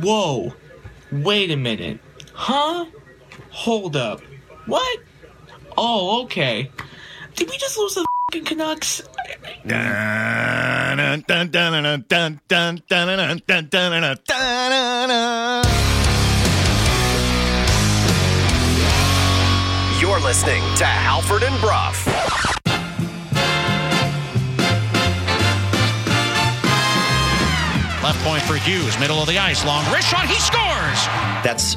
Whoa, wait a minute. Huh? Hold up. What? Oh, okay. Did we just lose the fucking Canucks? You're listening to Halford and Brough. Left point for Hughes, middle of the ice, long wrist shot, he scores! That's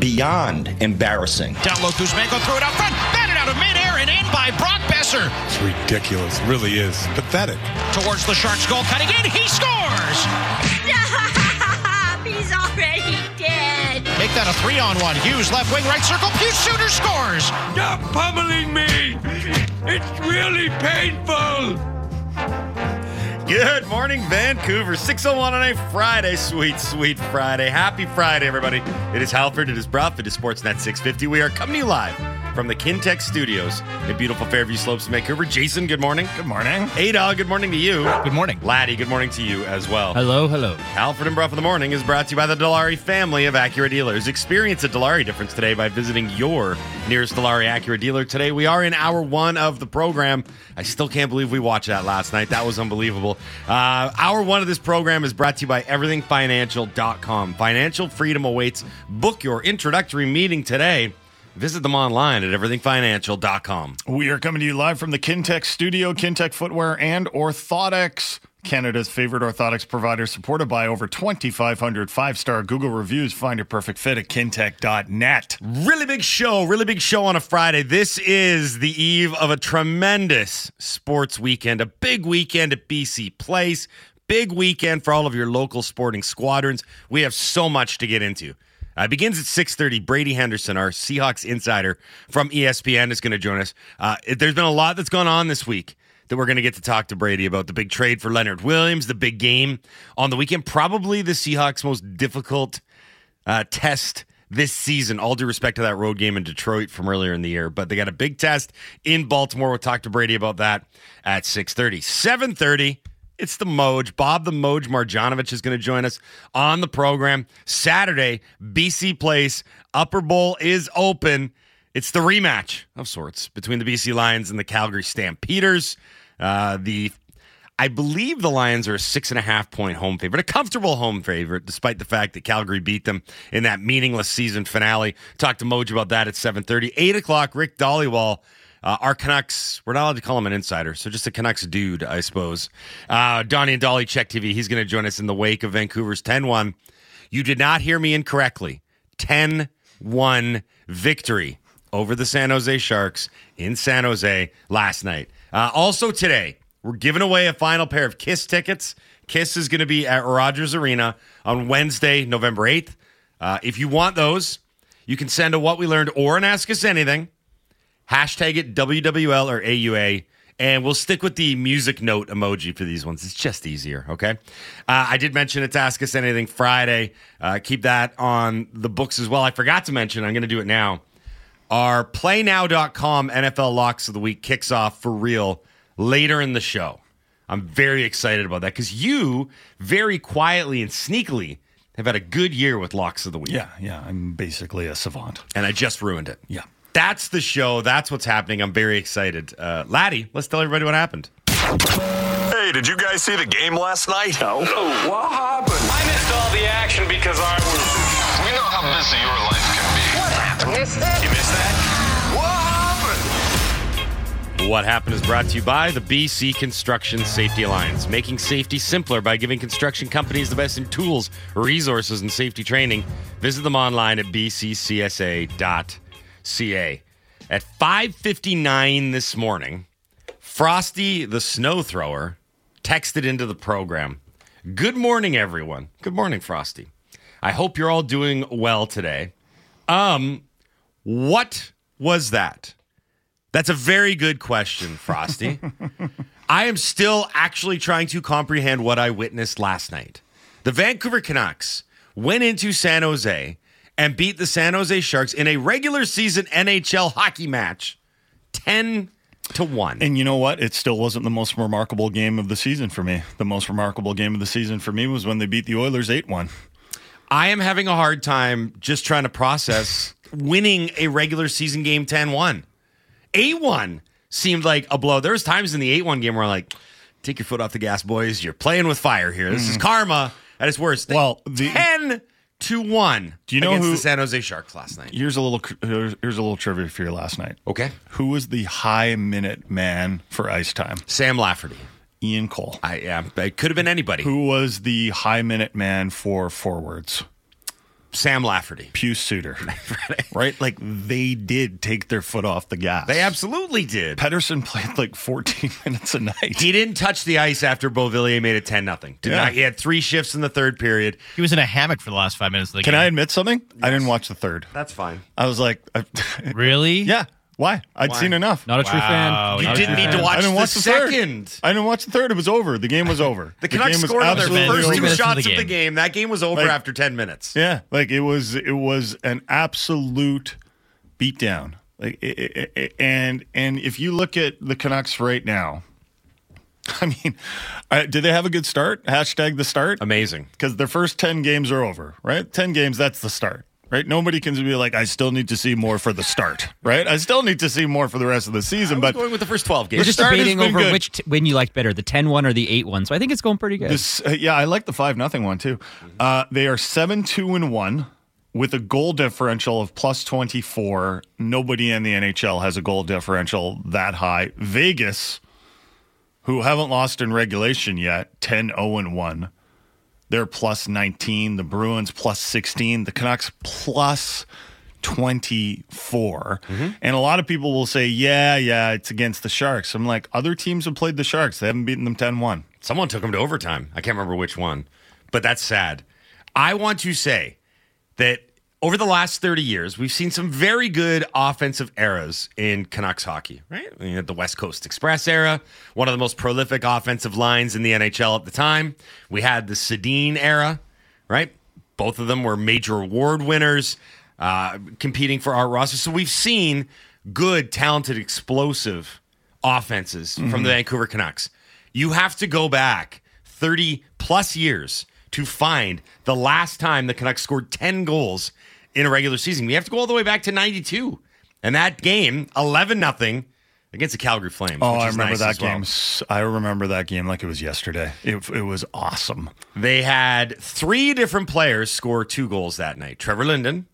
beyond embarrassing. Down low, Kuzmenko threw it out front, batted out of midair and in by Brock Boeser. It's ridiculous. Really is. Pathetic. Towards the Sharks goal, cutting in, he scores! Stop! He's already dead. Make that a three on one. Hughes, left wing, right circle, Hughes shooter scores! Stop pummeling me! It's really painful! Good morning, Vancouver. 601 on a Friday. Sweet, sweet Friday. Happy Friday, everybody. It is Halford. It is Brough. It is Sportsnet 650. We are coming to you live from the Kintec Studios in beautiful Fairview Slopes, Vancouver. Jason, good morning. Good morning. Ada, good morning to you. Good morning. Laddie, good morning to you as well. Hello, hello. Halford and Brough in the Morning is brought to you by the Dilawri family of Acura dealers. Experience a Dilawri difference today by visiting your nearest Dilawri Acura dealer today. We are in hour one of the program. I still can't believe we watched that last night. That was unbelievable. Uh, hour one of this program is brought to you by everythingfinancial.com. Financial freedom awaits. Book your introductory meeting today. Visit them online at everythingfinancial.com. We are coming to you live from the Kintec studio, Kintec Footwear and Orthotics. Canada's favorite orthotics provider, supported by over 2,500 five star Google reviews. Find your perfect fit at kintec.net. Really big show, really big show on a Friday. This is the eve of a tremendous sports weekend, a big weekend at BC Place, big weekend for all of your local sporting squadrons. We have so much to get into. Uh, it begins at 6.30. Brady Henderson, our Seahawks insider from ESPN, is going to join us. Uh, there's been a lot that's gone on this week that we're going to get to talk to Brady about. The big trade for Leonard Williams, the big game on the weekend. Probably the Seahawks' most difficult uh, test this season. All due respect to that road game in Detroit from earlier in the year, but they got a big test in Baltimore. We'll talk to Brady about that at 6.30. 7.30, it's the Moj. Bob the Moj Marjanovich is going to join us on the program. Saturday, BC Place, Upper Bowl is open. It's the rematch of sorts between the BC Lions and the Calgary Stampeders. Uh, the I believe the Lions are a six and a half point home favorite, a comfortable home favorite, despite the fact that Calgary beat them in that meaningless season finale. Talk to Moj about that at 7.30. 8 o'clock, Rick Dhaliwal, uh, our Canucks, we're not allowed to call him an insider, so just a Canucks dude, I suppose. Uh, Donnie and Dhali, CHEK TV, he's going to join us in the wake of Vancouver's 10-1. You did not hear me incorrectly. 10-1 victory over the San Jose Sharks in San Jose last night. Uh, also today, we're giving away a final pair of Kiss tickets. Kiss is going to be at Rogers Arena on Wednesday, November 8th. Uh, if you want those, you can send a What We Learned or an Ask Us Anything. Hashtag it WWL or AUA. And we'll stick with the music note emoji for these ones. It's just easier, okay? Uh, I did mention it's Ask Us Anything Friday. Uh, keep that on the books as well. I forgot to mention, I'm going to do it now. Our playnow.com NFL locks of the week kicks off for real later in the show. I'm very excited about that because you very quietly and sneakily have had a good year with locks of the week. Yeah, yeah. I'm basically a savant. And I just ruined it. Yeah. That's the show. That's what's happening. I'm very excited. Uh, Laddie, let's tell everybody what happened. Hey, did you guys see the game last night? No. What happened? I missed all the action because I was. We know how busy your life can be. What happened? You missed that? What happened? What happened is brought to you by the BC Construction Safety Alliance, making safety simpler by giving construction companies the best in tools, resources, and safety training. Visit them online at bccsa.ca. At 5:59 this morning, Frosty the snow thrower texted into the program. Good morning, everyone. Good morning, Frosty. I hope you're all doing well today. Um, what was that? That's a very good question, Frosty. I am still actually trying to comprehend what I witnessed last night. The Vancouver Canucks went into San Jose and beat the San Jose Sharks in a regular season NHL hockey match 10 to 1. And you know what? It still wasn't the most remarkable game of the season for me. The most remarkable game of the season for me was when they beat the Oilers 8 1. I am having a hard time just trying to process winning a regular season game 10 1. 8 1 seemed like a blow. There was times in the 8 1 game where I'm like, take your foot off the gas, boys. You're playing with fire here. This is mm. karma at its worst. Well, the- 10 to 1 Do you know against who- the San Jose Sharks last night. Here's a little here's here's a little trivia for you last night. Okay. Who was the high minute man for ice time? Sam Lafferty. Ian Cole. I yeah, it could have been anybody. Who was the high minute man for forwards? Sam Lafferty. Pius Suter. right? Like they did take their foot off the gas. They absolutely did. Pettersson played like 14 minutes a night. He didn't touch the ice after Beauvillier made it 10 nothing. Did Yeah. not. He had three shifts in the third period. He was in a hammock for the last five minutes of the Can game. I admit something? I didn't watch the third. That's fine. I was like, I, really? yeah. Why? I'd Why? seen enough. Not a true fan. You not a didn't true need to watch I didn't the watch the third. second. I didn't watch the third. It was over. The game was over. The Canucks game was scored on their absolutely first over. two minutes of shots the of the game. game. That game was over Like- after 10 minutes. Yeah, like it was it was an absolute beatdown. Like it, it, it- and and if you look at the Canucks right now, I mean, uh, did they have a good start? Hashtag the start Amazing. because their first ten games are over. Right, ten games. That's the start. Right, nobody can be like, I still need to see more for the start. Right, I still need to see more for the rest of the season. But going with the first 12 We're games. just start has debating been over good. which t- win you liked better, the 10-1 or the 8-1. So I think it's going pretty good. This, uh, yeah, I like the five nothing one too. Uh, they are seven two and one with a goal differential of plus twenty four. Nobody in the NHL has a goal differential that high. Vegas, who haven't lost in regulation yet, 10 0 and one. They're plus nineteen. The Bruins plus sixteen. The Canucks plus. 24 mm-hmm. and a lot of people will say yeah yeah it's against the sharks i'm like other teams have played the sharks they haven't beaten them 10-1 Someone took them to overtime. I can't remember which one, but that's sad. I want to say that over the last 30 years, we've seen some very good offensive eras in Canucks hockey, right? We had the West Coast Express era, one of the most prolific offensive lines in the NHL at the time. We had the Sedin era, right? Both of them were major award winners, uh, competing for our roster. So we've seen good, talented, explosive offenses from the Vancouver Canucks. You have to go back 30 plus years to find the last time the Canucks scored 10 goals in a regular season. We have to go all the way back to 92. And that game, 11 nothing against the Calgary Flames. Oh, I remember nice that well. game. S- I remember that game like it was yesterday. It, it was awesome. They had three different players score two goals that night Trevor Linden,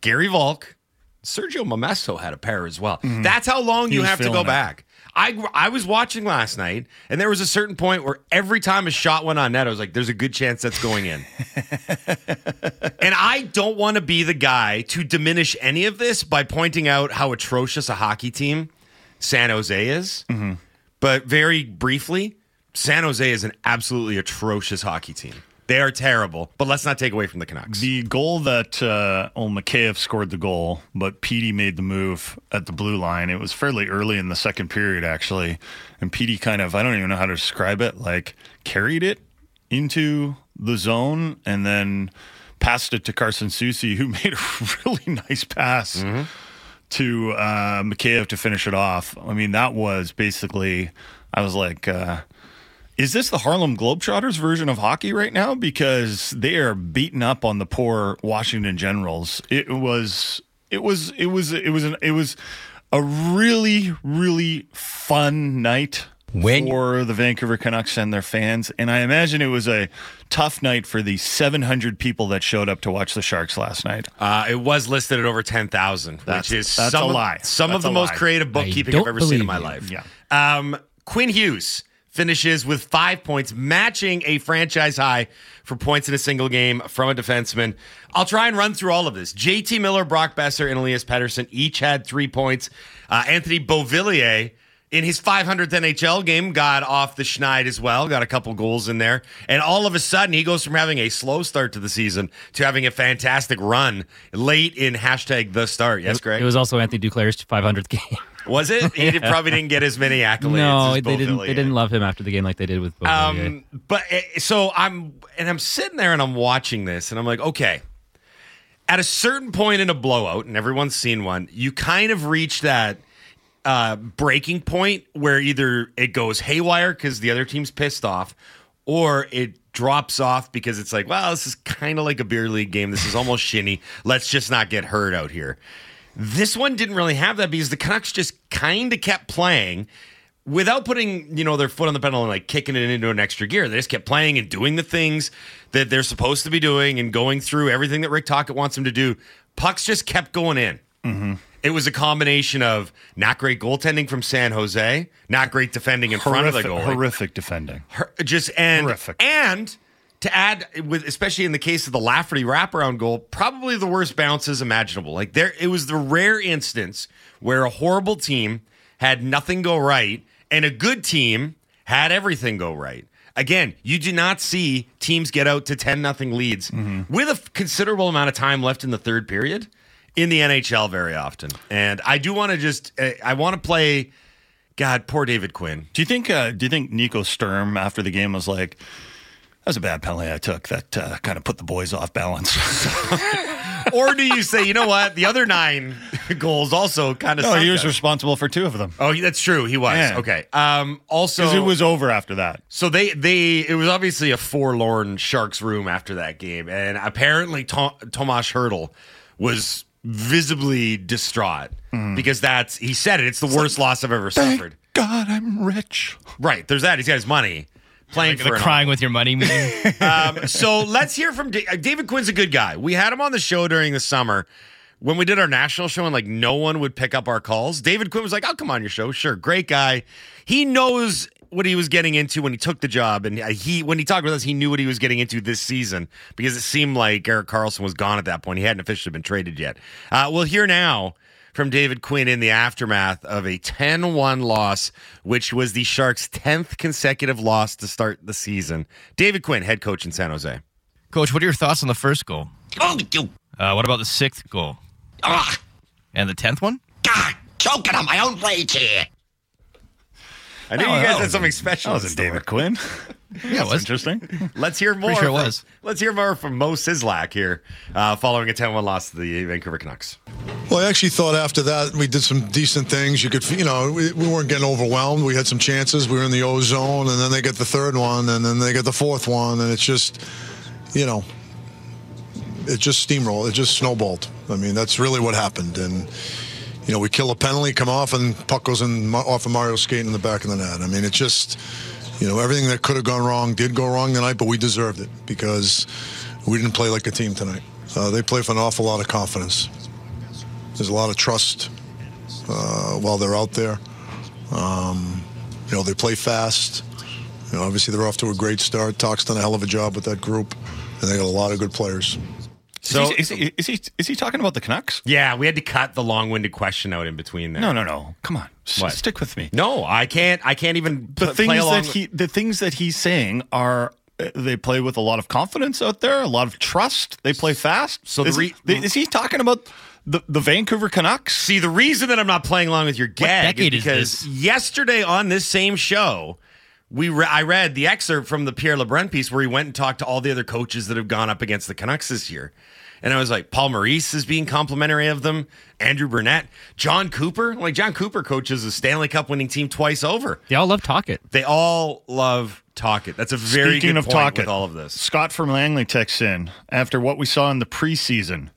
Gary Valk, Sergio Momesso had a pair as well. That's how long Mm-hmm. He you have to go it. back. I, I was watching last night, and there was a certain point where every time a shot went on net, I was like, there's a good chance that's going in. and I don't want to be the guy to diminish any of this by pointing out how atrocious a hockey team San Jose is. Mm-hmm. But very briefly, San Jose is an absolutely atrocious hockey team. They are terrible, but let's not take away from the Canucks. The goal that uh, old Mikheyev scored the goal, but Petey made the move at the blue line. It was fairly early in the second period, actually. And Petey kind of, I don't even know how to describe it, like carried it into the zone and then passed it to Carson Soucy, who made a really nice pass to uh, Mikheyev to finish it off. I mean, that was basically, I was like, uh, is this the Harlem Globetrotters version of hockey right now? Because they are beating up on the poor Washington Generals. It was, it was, it was, it was, an, it was a really, really fun night When- for the Vancouver Canucks and their fans. And I imagine it was a tough night for the 700 people that showed up to watch the Sharks last night. Uh, it was listed at over 10,000, That's- which is that's some a of- lie. some of the a most lie. creative bookkeeping I've ever seen in my you. life. Yeah. Um, Quinn Hughes finishes with five points, matching a franchise high for points in a single game from a defenseman. I'll try and run through all of this. JT Miller, Brock Boeser, and Elias Pettersson each had three points. Uh, Anthony Beauvillier in his 500th NHL game got off the schneid as well, got a couple goals in there. And all of a sudden, he goes from having a slow start to the season to having a fantastic run late in hashtag the start. Yes, Greg? It was also Anthony Duclair's 500th game. Was it? He did- probably didn't get as many accolades. no, they didn't. They didn't love him after the game like they did with Beauvillier. Um, but uh, so I'm, and I'm sitting there and I'm watching this, and I'm like, okay. At a certain point in a blowout, and everyone's seen one, you kind of reach that uh, breaking point where either it goes haywire because the other team's pissed off, or it drops off because it's like, well, this is kind of like a beer league game. This is almost shinny. Let's just not get hurt out here. This one didn't really have that because the Canucks just kind of kept playing without putting, you know, their foot on the pedal and like kicking it into an extra gear. They just kept playing and doing the things that they're supposed to be doing and going through everything that Rick Tocchet wants them to do. Pucks just kept going in. Mm-hmm. It was a combination of not great goaltending from San Jose, not great defending in front of the goal, horrific defending, just and Horrific. and to add with especially in the case of the Lafferty wraparound goal, probably the worst bounces imaginable. Like there, it was the rare instance where a horrible team had nothing go right and a good team had everything go right. Again, you do not see teams get out to 10 nothing leads with a f- considerable amount of time left in the third period in the NHL very often. And I do want to just uh, I want to play God, poor David Quinn. Do you think? Uh, do you think Nico Sturm after the game was like, "That was a bad penalty I took. That uh, kind of put the boys off balance." or do you say, you know what, the other nine goals also kind of? no, he was responsible for two of them. Oh, that's true. He was Yeah. okay. Um, also, Because it was over after that. So they they it was obviously a forlorn Sharks room after that game, and apparently to- Tomas Hertl was visibly distraught because that's he said it. It's the worst loss I've ever suffered. God, I'm rich. Right. There's that. He's got his money playing Like for the crying with your money um, so let's hear from Da- uh, David Quinn's a good guy. We had him on the show during the summer when we did our national show and like no one would pick up our calls. David Quinn was like, "I'll come on your show." Sure, great guy. He knows what he was getting into when he took the job, and uh, he when he talked with us, he knew what he was getting into this season because it seemed like Erik Karlsson was gone at that point. He hadn't officially been traded yet. Uh, we'll hear now from David Quinn in the aftermath of a 10 1 loss, which was the Sharks' 10th consecutive loss to start the season. David Quinn, head coach in San Jose. Coach, what are your thoughts on the first goal? Oh, you. Uh, what about the sixth goal? Ah, And the tenth one? God, choking on my own rage here. I knew Oh, you guys had something special. That in wasn't. David Quinn. Yeah, it was. Interesting. Let's hear more. Pretty sure it from- was. Let's hear more from Mo Sislak here, uh, following a 10 1 loss to the Vancouver Canucks. Well, I actually thought after that we did some decent things. You could, you know, we, we weren't getting overwhelmed. We had some chances. We were in the O zone, and then they get the third one, and then they get the fourth one, and it's just, you know, it just steamrolled. It just snowballed. I mean, that's really what happened. And you know, we kill a penalty, come off, and puck goes in off of Mario skating in the back of the net. I mean, it's just, you know, everything that could have gone wrong did go wrong tonight, but we deserved it because we didn't play like a team tonight. Uh, they play with an awful lot of confidence. There's a lot of trust uh, while they're out there. Um, you know, they play fast. You know, obviously they're off to a great start. Talk's done a hell of a job with that group, and they got a lot of good players. So, is, he, is, he, is he is he talking about the Canucks? yeah, we had to cut the long winded question out in between there. No, no, no. Come on, S- What? stick with me. No, I can't. I can't even The pl- things play along. that he the things that he's saying are uh, they play with a lot of confidence out there, a lot of trust. They play fast. So the is, re- he, is he talking about the the Vancouver Canucks? See, the reason that I'm not playing along with your gag decade is is because this? yesterday on this same show, we re- I read the excerpt from the Pierre LeBrun piece where he went and talked to all the other coaches that have gone up against the Canucks this year. And I was like, Paul Maurice is being complimentary of them. Andrew Brunette, Jon Cooper. Like Jon Cooper coaches a Stanley Cup winning team twice over. They all love Tocchet. They all love Tocchet. That's a very Speaking good of point Tocchet, with all of this. Scott from Langley texts in after what we saw in the preseason.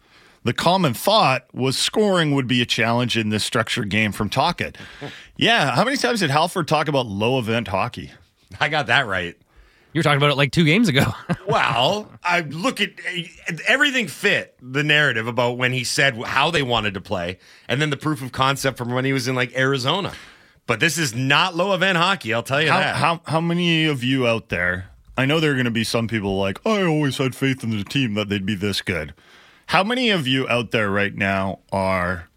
The common thought was scoring would be a challenge in this structured game from Tocchet. Yeah, how many times did Halford talk about low event hockey? I got that right. You were talking about it like two games ago. Well, I look at everything fit the narrative about when he said how they wanted to play, and then the proof of concept from when he was in like Arizona. But this is not low event hockey, I'll tell you How, that. how how many of you out there? I know there are going to be some people like I always had faith in the team that they'd be this good. How many of you out there right now are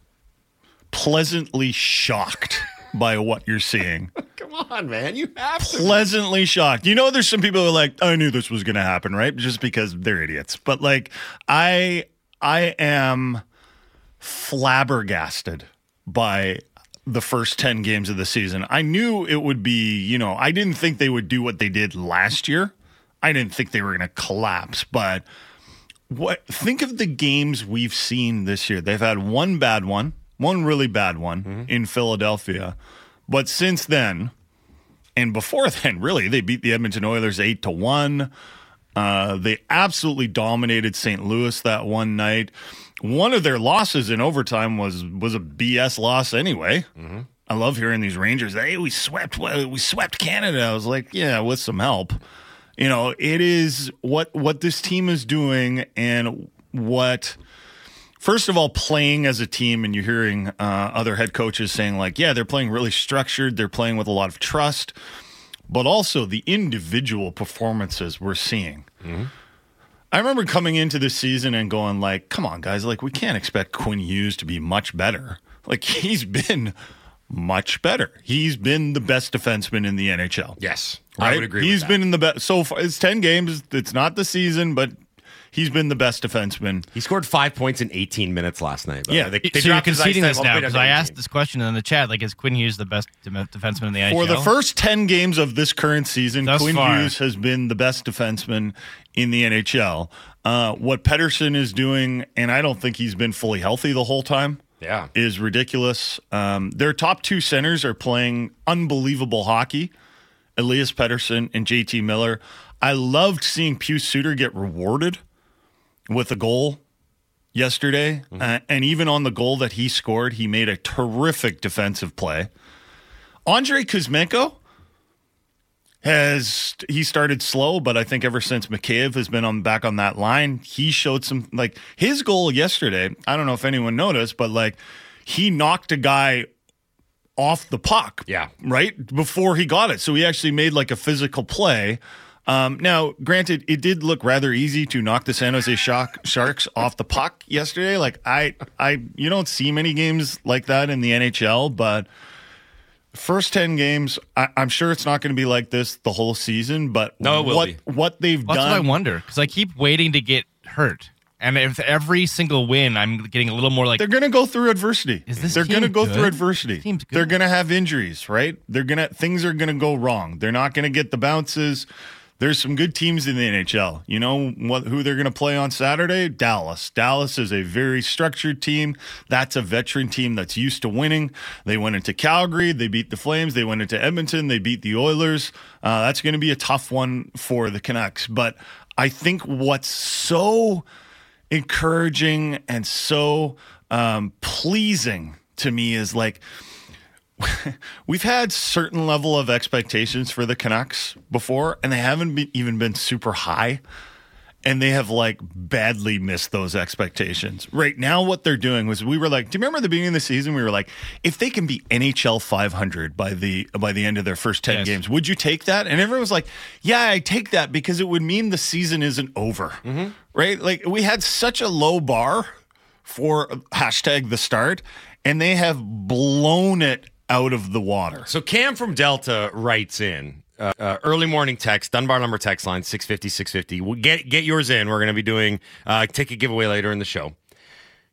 pleasantly shocked by what you're seeing? Come on, man, you have to. pleasantly shocked. You know, there's some people who are like, I knew this was going to happen, right? Just because they're idiots. But like, I, I am flabbergasted by the first 10 games of the season. I knew it would be, you know, I didn't think they would do what they did last year. I didn't think they were going to collapse, but what think of the games we've seen this year. They've had one bad one, one really bad one in Philadelphia. But since then, And before then, really, they beat the Edmonton Oilers eight to one. Uh, they absolutely dominated St. Louis that one night. One of their losses in overtime was was a BS loss anyway. I love hearing these Rangers. Hey, we swept we swept Canada. I was like, yeah, with some help. You know, it is what what this team is doing and what first of all playing as a team and you're hearing uh, other head coaches saying like yeah they're playing really structured they're playing with a lot of trust but also the individual performances we're seeing i remember coming into this season and going like come on guys like we can't expect quinn hughes to be much better like he's been much better he's been the best defenseman in the nhl Yes, right? I would agree. He's been in the best so far. It's ten games. It's not the season, but he's been the best defenseman. He scored five points in 18 minutes last night. Yeah. they, they so you're dropped conceding this now because I asked this question in the chat. Like, is Quinn Hughes the best de- defenseman in the NHL? For the first ten games of this current season, Thus Quinn far. Hughes has been the best defenseman in the NHL. Uh, what Pedersen is doing, and I don't think he's been fully healthy the whole time. Yeah. is ridiculous. Um, their top two centers are playing unbelievable hockey. Elias Pettersson and JT Miller. I loved seeing Pius Suter get rewarded with a goal yesterday. Uh, and even on the goal that he scored, he made a terrific defensive play. Andrei Kuzmenko has he started slow, but I think ever since Mikheyev has been on back on that line, he showed some like his goal yesterday. I don't know if anyone noticed, but like he knocked a guy off the puck. Yeah. Right? Before he got it. So he actually made like a physical play. Um, now, granted, it did look rather easy to knock the San Jose Shock, Sharks off the puck yesterday. Like I, I, you don't see many games like that in the NHL, but first ten games, I, I'm sure it's not going to be like this the whole season. But No, will what be. what they've done. That's what I wonder because I keep waiting to get hurt, and if every single win, I'm getting a little more like they're going to go through adversity. Is this they're going to go good? through adversity. Team's good. They're going to have injuries, right? They're going to things are going to go wrong. They're not going to get the bounces. There's some good teams in the NHL. You know what? Who they're going to play on Saturday? Dallas. Dallas is a very structured team. That's a veteran team that's used to winning. They went into Calgary. They beat the Flames. They went into Edmonton. They beat the Oilers. Uh, that's going to be a tough one for the Canucks. But I think what's so encouraging and so um, pleasing to me is like we've had certain level of expectations for the Canucks before, and they haven't been, even been super high. And they have like badly missed those expectations. Right now, what they're doing was we were like, do you remember the beginning of the season? We were like, if they can be NHL 500 by the by the end of their first 10 Yes. games, would you take that? And everyone was like, yeah, I take that because it would mean the season isn't over, mm-hmm. right? Like we had such a low bar for hashtag the start, and they have blown it out of the water. So Cam from Delta writes in uh, uh, early morning text Dunbar Lumber text line 650 650. We'll get get yours in. We're going to be doing uh, ticket giveaway later in the show.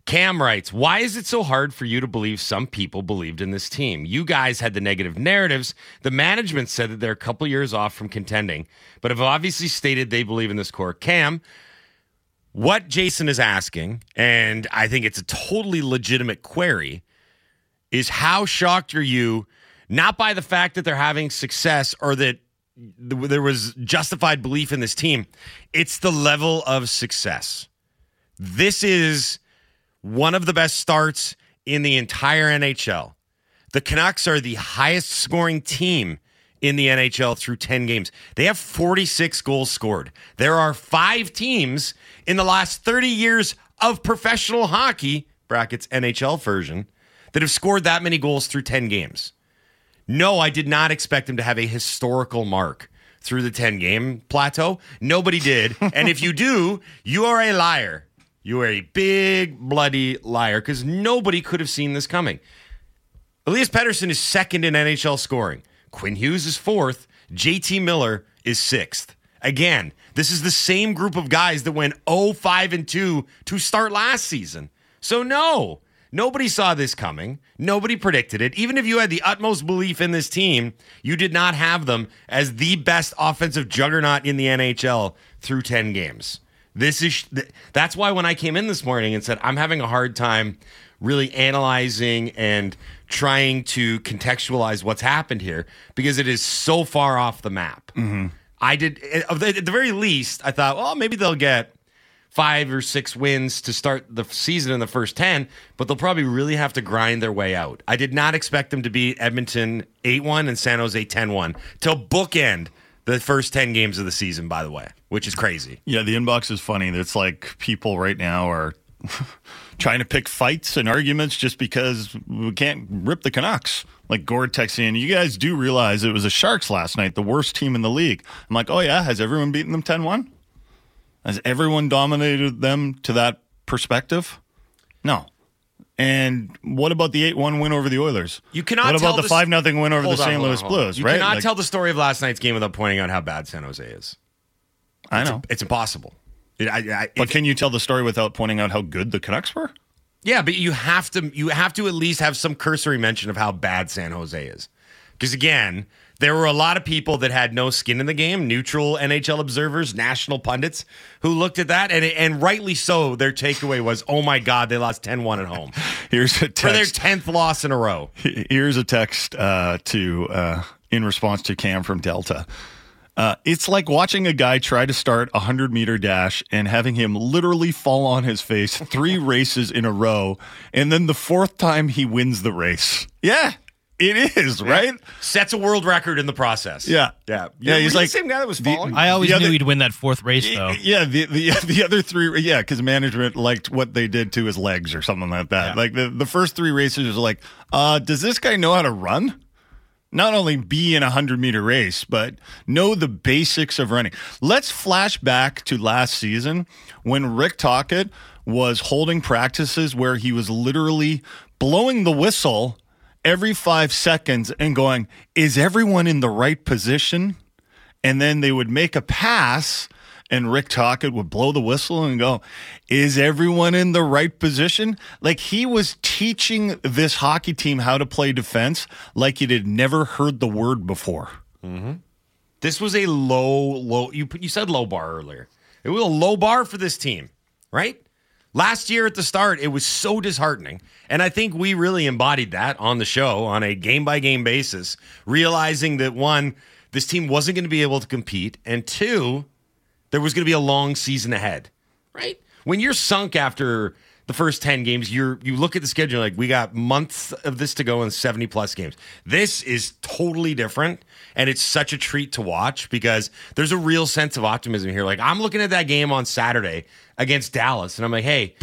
Cam writes, Why is it so hard for you to believe some people believed in this team? You guys had the negative narratives. The management said that they're a couple years off from contending, but have obviously stated they believe in this core. Cam, what Jason is asking, and I think it's a totally legitimate query, is how shocked are you not by the fact that they're having success or that there was justified belief in this team it's the level of success this is one of the best starts in the entire NHL the Canucks are the highest scoring team in the NHL through 10 games. They have 46 goals scored. There are five teams in the last 30 years of professional hockey, brackets NHL version, that have scored that many goals through 10 games. No, I did not expect him to have a historical mark through the 10 game plateau. Nobody did. and if you do, you are a liar. You are a big, bloody liar because nobody could have seen this coming. Elias Pettersson is second in NHL scoring. Quinn Hughes is fourth. JT Miller is sixth. Again, this is the same group of guys that went 0 5 and 2 to start last season. So, no, nobody saw this coming. Nobody predicted it. Even if you had the utmost belief in this team, you did not have them as the best offensive juggernaut in the NHL through 10 games. This is that's why when I came in this morning and said I'm having a hard time really analyzing and trying to contextualize what's happened here because it is so far off the map. Mm-hmm. I did at the, at the very least. I thought, well, maybe they'll get five or six wins to start the season in the first ten, but they'll probably really have to grind their way out. I did not expect them to beat Edmonton eight one and San Jose 10-1 to bookend the first ten games of the season. By the way, which is crazy. Yeah, the inbox is funny. It's like people right now are trying to pick fights and arguments just because we can't rip the Canucks. Like Gord texting, you guys do realize it was the Sharks last night, the worst team in the league. I'm like, oh yeah, has everyone beaten them 10 1? Has everyone dominated them to that perspective? No. And what about the 8 1 win over the Oilers? You cannot What about the 5 0 win over the St. on, Louis. Blues, You right? cannot Like- tell the story of last night's game without pointing out how bad San Jose is. I It's- know. it's impossible. It- I- I- But can you tell the story without pointing out how good the Canucks were? Yeah, but you have to you have to at least have some cursory mention of how bad San Jose is. Because again, there were a lot of people that had no skin in the game, neutral NHL observers, national pundits who looked at that and and rightly so their takeaway was, "Oh my god, they lost 10-1 at home." Here's a For their 10th loss in a row. Here's a text uh, to uh, in response to Cam from Delta. Uh, it's like watching a guy try to start a hundred meter dash and having him literally fall on his face three races in a row, and then the fourth time he wins the race. Yeah, it is right. Sets a world record in the process. Yeah, Yeah. yeah. He's like the same guy that was falling. I always The knew other- he'd win that fourth race, though. Yeah, the, the the other three, yeah, because management liked what they did to his legs or something like that. Like the, the first three races was like, uh, does this guy know how to run? Not only be in a hundred meter race, but know the basics of running. Let's flash back to last season when Rick Tocchet was holding practices where he was literally blowing the whistle every five seconds and going, "Is everyone in the right position?" and then they would make a pass and Rick Tocchet would blow the whistle and go, Is everyone in the right position? Like he was teaching this hockey team how to play defense like it had never heard the word before. Mm-hmm. This was a low, low. You you said low bar earlier. It was a low bar for this team, right? Last year at the start, it was so disheartening, and I think we really embodied that on the show on a game by game basis, realizing that one, this team wasn't going to be able to compete, and two, there was going to be a long season ahead, right? When you're sunk after the first 10 games, you're you look at the schedule like we got months of this to go and 70 plus games. This is totally different and it's such a treat to watch because there's a real sense of optimism here. Like I'm looking at that game on Saturday against Dallas and I'm like, "Hey,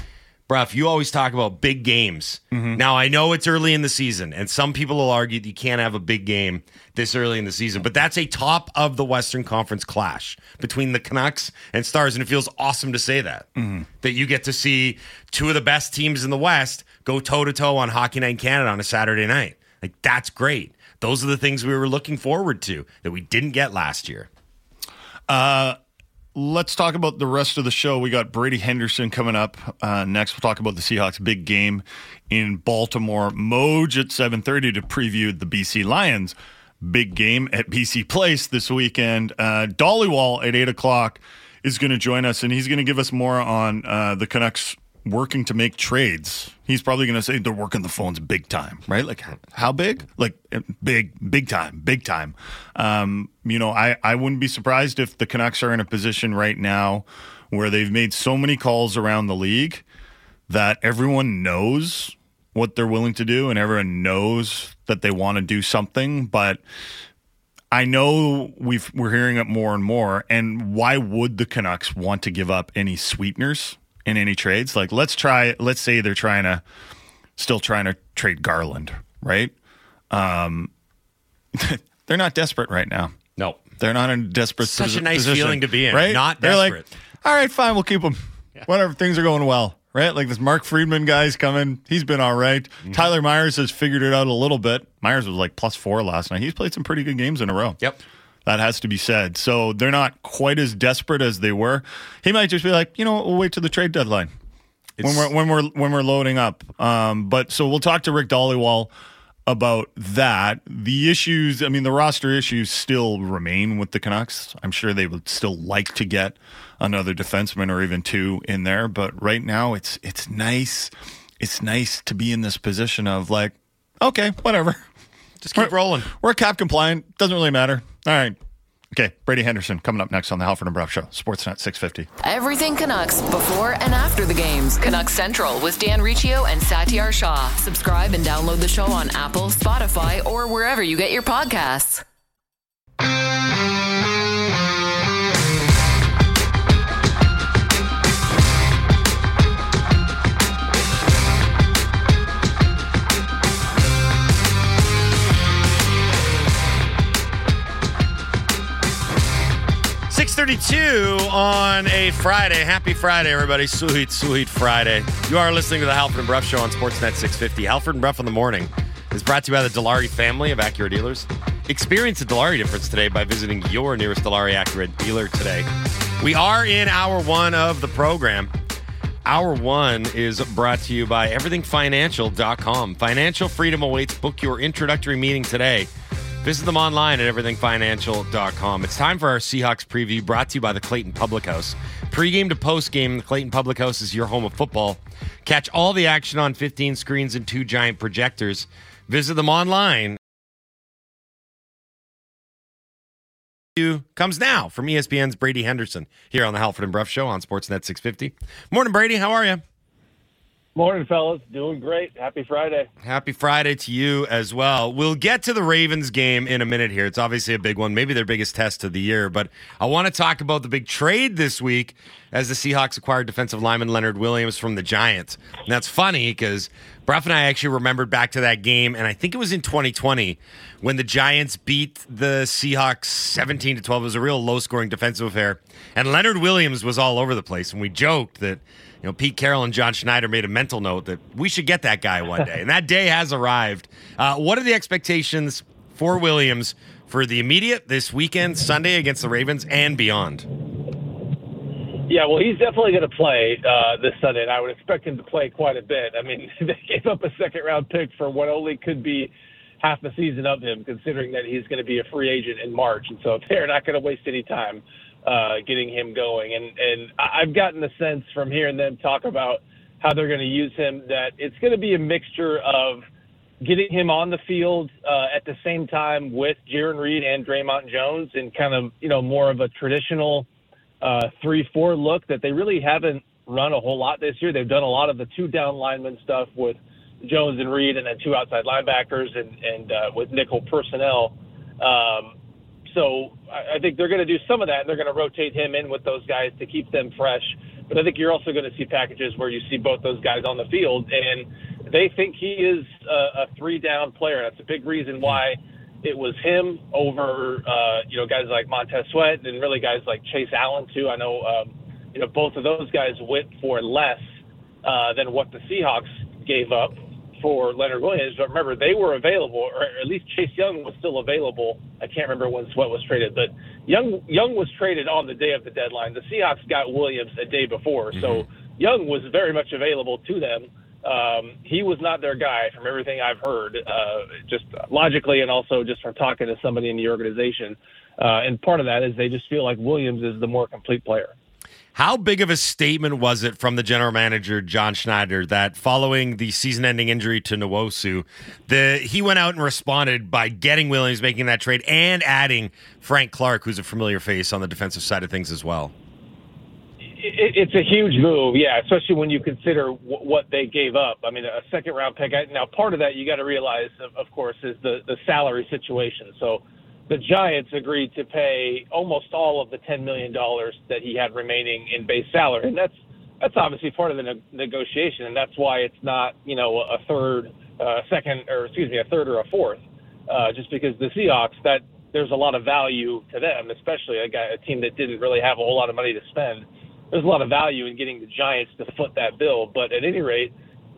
Brough, you always talk about big games. Mm-hmm. Now, I know it's early in the season, and some people will argue that you can't have a big game this early in the season, but that's a top of the Western Conference clash between the Canucks and Stars, and it feels awesome to say that. Mm-hmm. That you get to see two of the best teams in the West go toe to toe on Hockey Night in Canada on a Saturday night. Like, that's great. Those are the things we were looking forward to that we didn't get last year. Uh, let's talk about the rest of the show. We got Brady Henderson coming up uh, next. We'll talk about the Seahawks' big game in Baltimore. Moj at seven thirty to preview the BC Lions' big game at BC Place this weekend. Uh, Dhaliwal at eight o'clock is going to join us, and he's going to give us more on uh, the Canucks working to make trades. He's probably going to say they're working the phones big time, right? Like how big? Like uh, big, big time, big time. Um, you know, I, I wouldn't be surprised if the Canucks are in a position right now where they've made so many calls around the league that everyone knows what they're willing to do and everyone knows that they want to do something, but I know we've we're hearing it more and more. And why would the Canucks want to give up any sweeteners in any trades? Like, let's try. Let's say they're trying to still trying to trade Garland, right? Um, they're not desperate right now. No, they're not in a desperate. Such a nice position, feeling to be in, right? not they're like, all right, fine, we'll keep them. Whatever, things are going well. Right, like this Mark Friedman guy's coming. He's been all right. Mm-hmm. Tyler Myers has figured it out a little bit. Myers was like plus four last night. He's played some pretty good games in a row. Yep. That has to be said. So they're not quite as desperate as they were. He might just be like, you know, we'll wait to the trade deadline when we're when we're when we're loading up. Um, but so we'll talk to Rick Dhaliwal about that. The issues, I mean, the roster issues still remain with the Canucks. I'm sure they would still like to get another defenseman or even two in there. But right now, it's it's nice. It's nice to be in this position of like, Okay, whatever. Just keep we're, rolling. We're cap compliant. Doesn't really matter. All right. Okay, Brady Henderson coming up next on the Halford and Brough Show, Sportsnet 650. Everything Canucks before and after the games. Canucks Central with Dan Riccio and Satiar Shah. Subscribe and download the show on Apple, Spotify, or wherever you get your podcasts. Six thirty-two on a Friday. Happy Friday, everybody! Sweet, sweet Friday. You are listening to the Halford and Brough Show on Sportsnet 650. Halford and Brough in the morning is brought to you by the Dilawri family of Acura dealers. Experience the Dilawri difference today by visiting your nearest Dilawri Acura dealer today. We are in hour one of the program. Hour one is brought to you by everythingfinancial.com. Financial freedom awaits. Book your introductory meeting today. Visit them online at everythingfinancial.com. It's time for our Seahawks preview brought to you by the Clayton Public House. Pre-game to post-game, the Clayton Public House is your home of football. Catch all the action on 15 screens and two giant projectors. Visit them online. Comes now from ESPN's Brady Henderson here on the Halford and Brough Show on Sportsnet 650. Morning, Brady. How are you? Morning, fellas. Doing great. Happy Friday. Happy Friday to you as well. We'll get to the Ravens game in a minute here. It's obviously a big one, maybe their biggest test of the year. But I want to talk about the big trade this week as the Seahawks acquired defensive lineman Leonard Williams from the Giants. And that's funny because Brough and I actually remembered back to that game, and I think it was in 2020 when the Giants beat the Seahawks 17 to 12. It was a real low scoring defensive affair. And Leonard Williams was all over the place. And we joked that know, Pete Carroll and John Schneider made a mental note that we should get that guy one day. and that day has arrived. Uh, what are the expectations for Williams for the immediate this weekend, Sunday against the Ravens, and beyond? Yeah, well, he's definitely going to play uh, this Sunday, and I would expect him to play quite a bit. I mean, they gave up a second round pick for what only could be half a season of him, considering that he's going to be a free agent in March. And so they're not going to waste any time uh, getting him going. And and I've gotten the sense from hearing them talk about how they're going to use him that it's going to be a mixture of getting him on the field uh, at the same time with Jarran Reed and Dre'Mont Jones, and kind of you know more of a traditional uh, three-four look that they really haven't run a whole lot this year. They've done a lot of the two-down lineman stuff with Jones and Reed, and then two outside linebackers, and and uh, with nickel personnel. Um, so I, think they're going to do some of that. They're going to rotate him in with those guys to keep them fresh. But I think you're also going to see packages where you see both those guys on the field, and they think he is a, a three-down player. That's a big reason why it was him over uh, you know guys like Montez Sweat and really guys like Chase Young too. I know um, you know both of those guys went for less uh, than what the Seahawks gave up for Leonard Williams. But remember, they were available, or at least Chase Young was still available. I can't remember when Sweat was traded, but Young Young was traded on the day of the deadline. The Seahawks got Williams a day before, mm-hmm. so Young was very much available to them. Um, he was not their guy from everything I've heard, uh, just logically and also just from talking to somebody in the organization. Uh, and part of that is they just feel like Williams is the more complete player. How big of a statement was it from the general manager John Schneider that following the season-ending injury to Nwosu, the he went out and responded by getting Williams, making that trade, and adding Frank Clark, who's a familiar face on the defensive side of things as well. It, it's a huge move, yeah, especially when you consider w- what they gave up. I mean, a second-round pick. Now, part of that you got to realize, of, of course, is the the salary situation. So the Giants agreed to pay almost all of the ten million dollars that he had remaining in base salary, and that's that's obviously part of the ne- negotiation, and that's why it's not you know a third, uh, second, or excuse me, a third or a fourth, uh, just because the Seahawks that there's a lot of value to them, especially a guy a team that didn't really have a whole lot of money to spend. There's a lot of value in getting the Giants to foot that bill, but at any rate,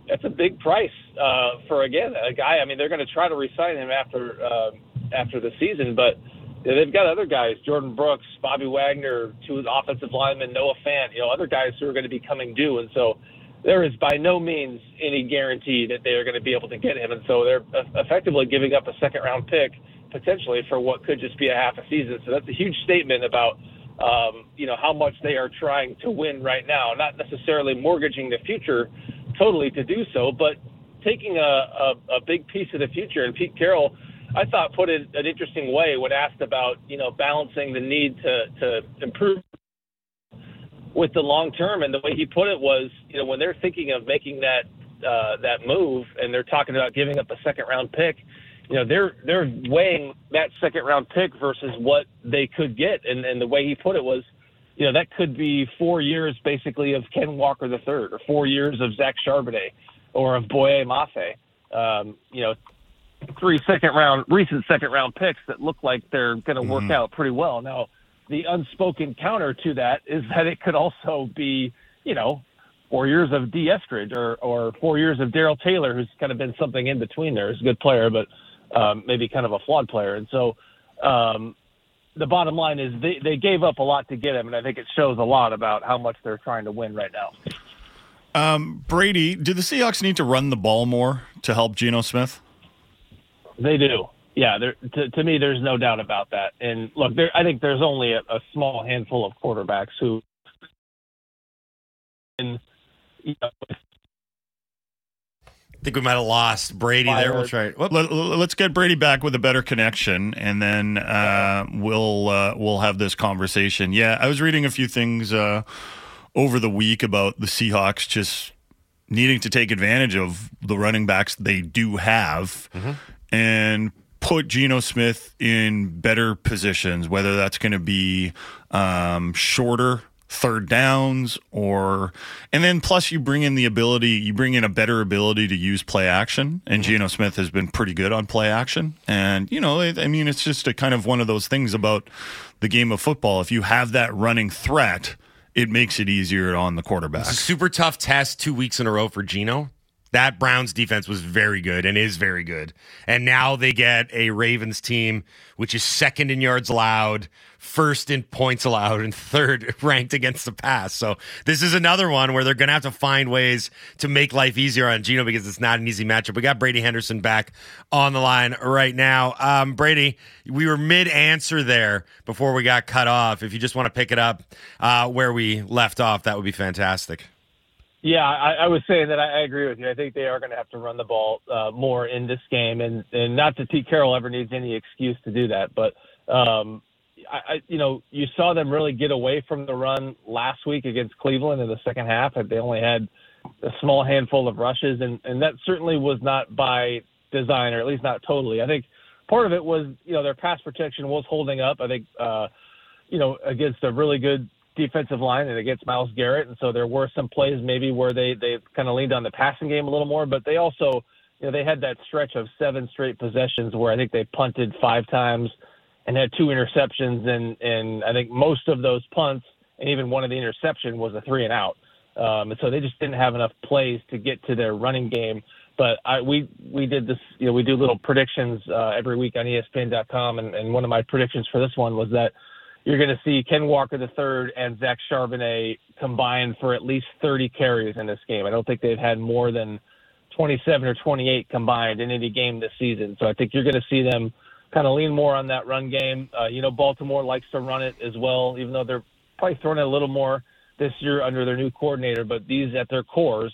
that's a big price uh, for again a guy. I mean, they're going to try to resign him after. Uh, after the season, but they've got other guys, Jordyn Brooks, Bobby Wagner, two offensive linemen, Noah Fant, you know, other guys who are going to be coming due. And so there is by no means any guarantee that they are going to be able to get him. And so they're effectively giving up a second round pick potentially for what could just be a half a season. So that's a huge statement about, um, you know, how much they are trying to win right now, not necessarily mortgaging the future totally to do so, but taking a, a, a big piece of the future. And Pete Carroll, I thought, put it an interesting way when asked about you know balancing the need to to improve with the long term. And the way he put it was, you know, when they're thinking of making that uh, that move and they're talking about giving up a second round pick, you know, they're they're weighing that second round pick versus what they could get. And, and the way he put it was, you know, that could be four years basically of Ken Walker the third, or four years of Zach Charbonnet, or of Boye Mafe. Um, you know, three second round, recent second round picks that look like they're going to work Mhm. out pretty well. Now, the unspoken counter to that is that it could also be, you know, four years of D. Eskridge or, or four years of Darrell Taylor, who's kind of been something in between there. He's a good player, but um, maybe kind of a flawed player. And so um, the bottom line is they, they gave up a lot to get him, and I think it shows a lot about how much they're trying to win right now. Um, Brady, do the Seahawks need to run the ball more to help Geno Smith? They do. Yeah, there, to, to me, there's no doubt about that. And look, there, I think there's only a, a small handful of quarterbacks who, and, you know, I think we might have lost Brady there. We'll try. Whoop. Let, us get Brady back with a better connection, and then uh, we'll uh, we'll have this conversation. Yeah, I was reading a few things uh, over the week about the Seahawks just needing to take advantage of the running backs they do have, and put Geno Smith in better positions, whether that's going to be um, shorter third downs or and then plus you bring in the ability you bring in a better ability to use play action and Geno Smith has been pretty good on play action. And you know I mean it's just a kind of one of those things about the game of football. If you have that running threat it makes it easier on the quarterback. Super tough test two weeks in a row for Geno. That Browns defense was very good and is very good. And now they get a Ravens team, which is second in yards allowed, first in points allowed, and third ranked against the pass. So this is another one where they're going to have to find ways to make life easier on Geno because it's not an easy matchup. We got Brady Henderson back on the line right now. Um, Brady, we were mid answer there before we got cut off. If you just want to pick it up uh, where we left off, that would be fantastic. Yeah, I, I was saying that I, I agree with you. I think they are going to have to run the ball uh, more in this game, and and not that Pete Carroll ever needs any excuse to do that, but um, I, I you know you saw them really get away from the run last week against Cleveland in the second half, they only had a small handful of rushes, and and that certainly was not by design, or at least not totally. I think part of it was you know their pass protection was holding up. I think uh, you know against a really good defensive line and against Myles Garrett. And so there were some plays maybe where they, they kind of leaned on the passing game a little more, but they also, you know, they had that stretch of seven straight possessions where I think they punted five times and had two interceptions. And, and I think most of those punts and even one of the interception was a three and out. Um, and so they just didn't have enough plays to get to their running game. But I, we we did this, you know, we do little predictions uh, every week on ESPN.com, and, and one of my predictions for this one was that you're going to see Ken Walker III and Zach Charbonnet combined for at least 30 carries in this game. I don't think they've had more than 27 or 28 combined in any game this season. So I think you're going to see them kind of lean more on that run game. Uh, you know, Baltimore likes to run it as well, even though they're probably throwing it a little more this year under their new coordinator. But these, at their cores,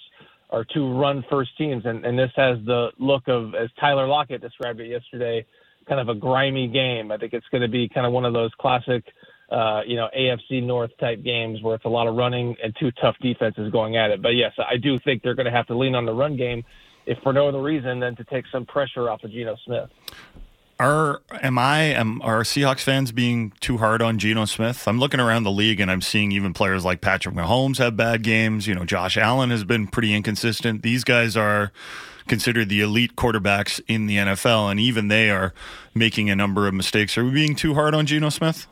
are two run first teams. And, and this has the look of, as Tyler Lockett described it yesterday, kind of a grimy game. I think it's going to be kind of one of those classic, uh, you know, AFC North type games where it's a lot of running and two tough defenses going at it. But yes, I do think they're going to have to lean on the run game, if for no other reason than to take some pressure off of Geno Smith. Are am I am are Seahawks fans being too hard on Geno Smith? I'm looking around the league and I'm seeing even players like Patrick Mahomes have bad games. You know, Josh Allen has been pretty inconsistent. These guys are considered the elite quarterbacks in the NFL, and even they are making a number of mistakes. Are we being too hard on Geno Smith?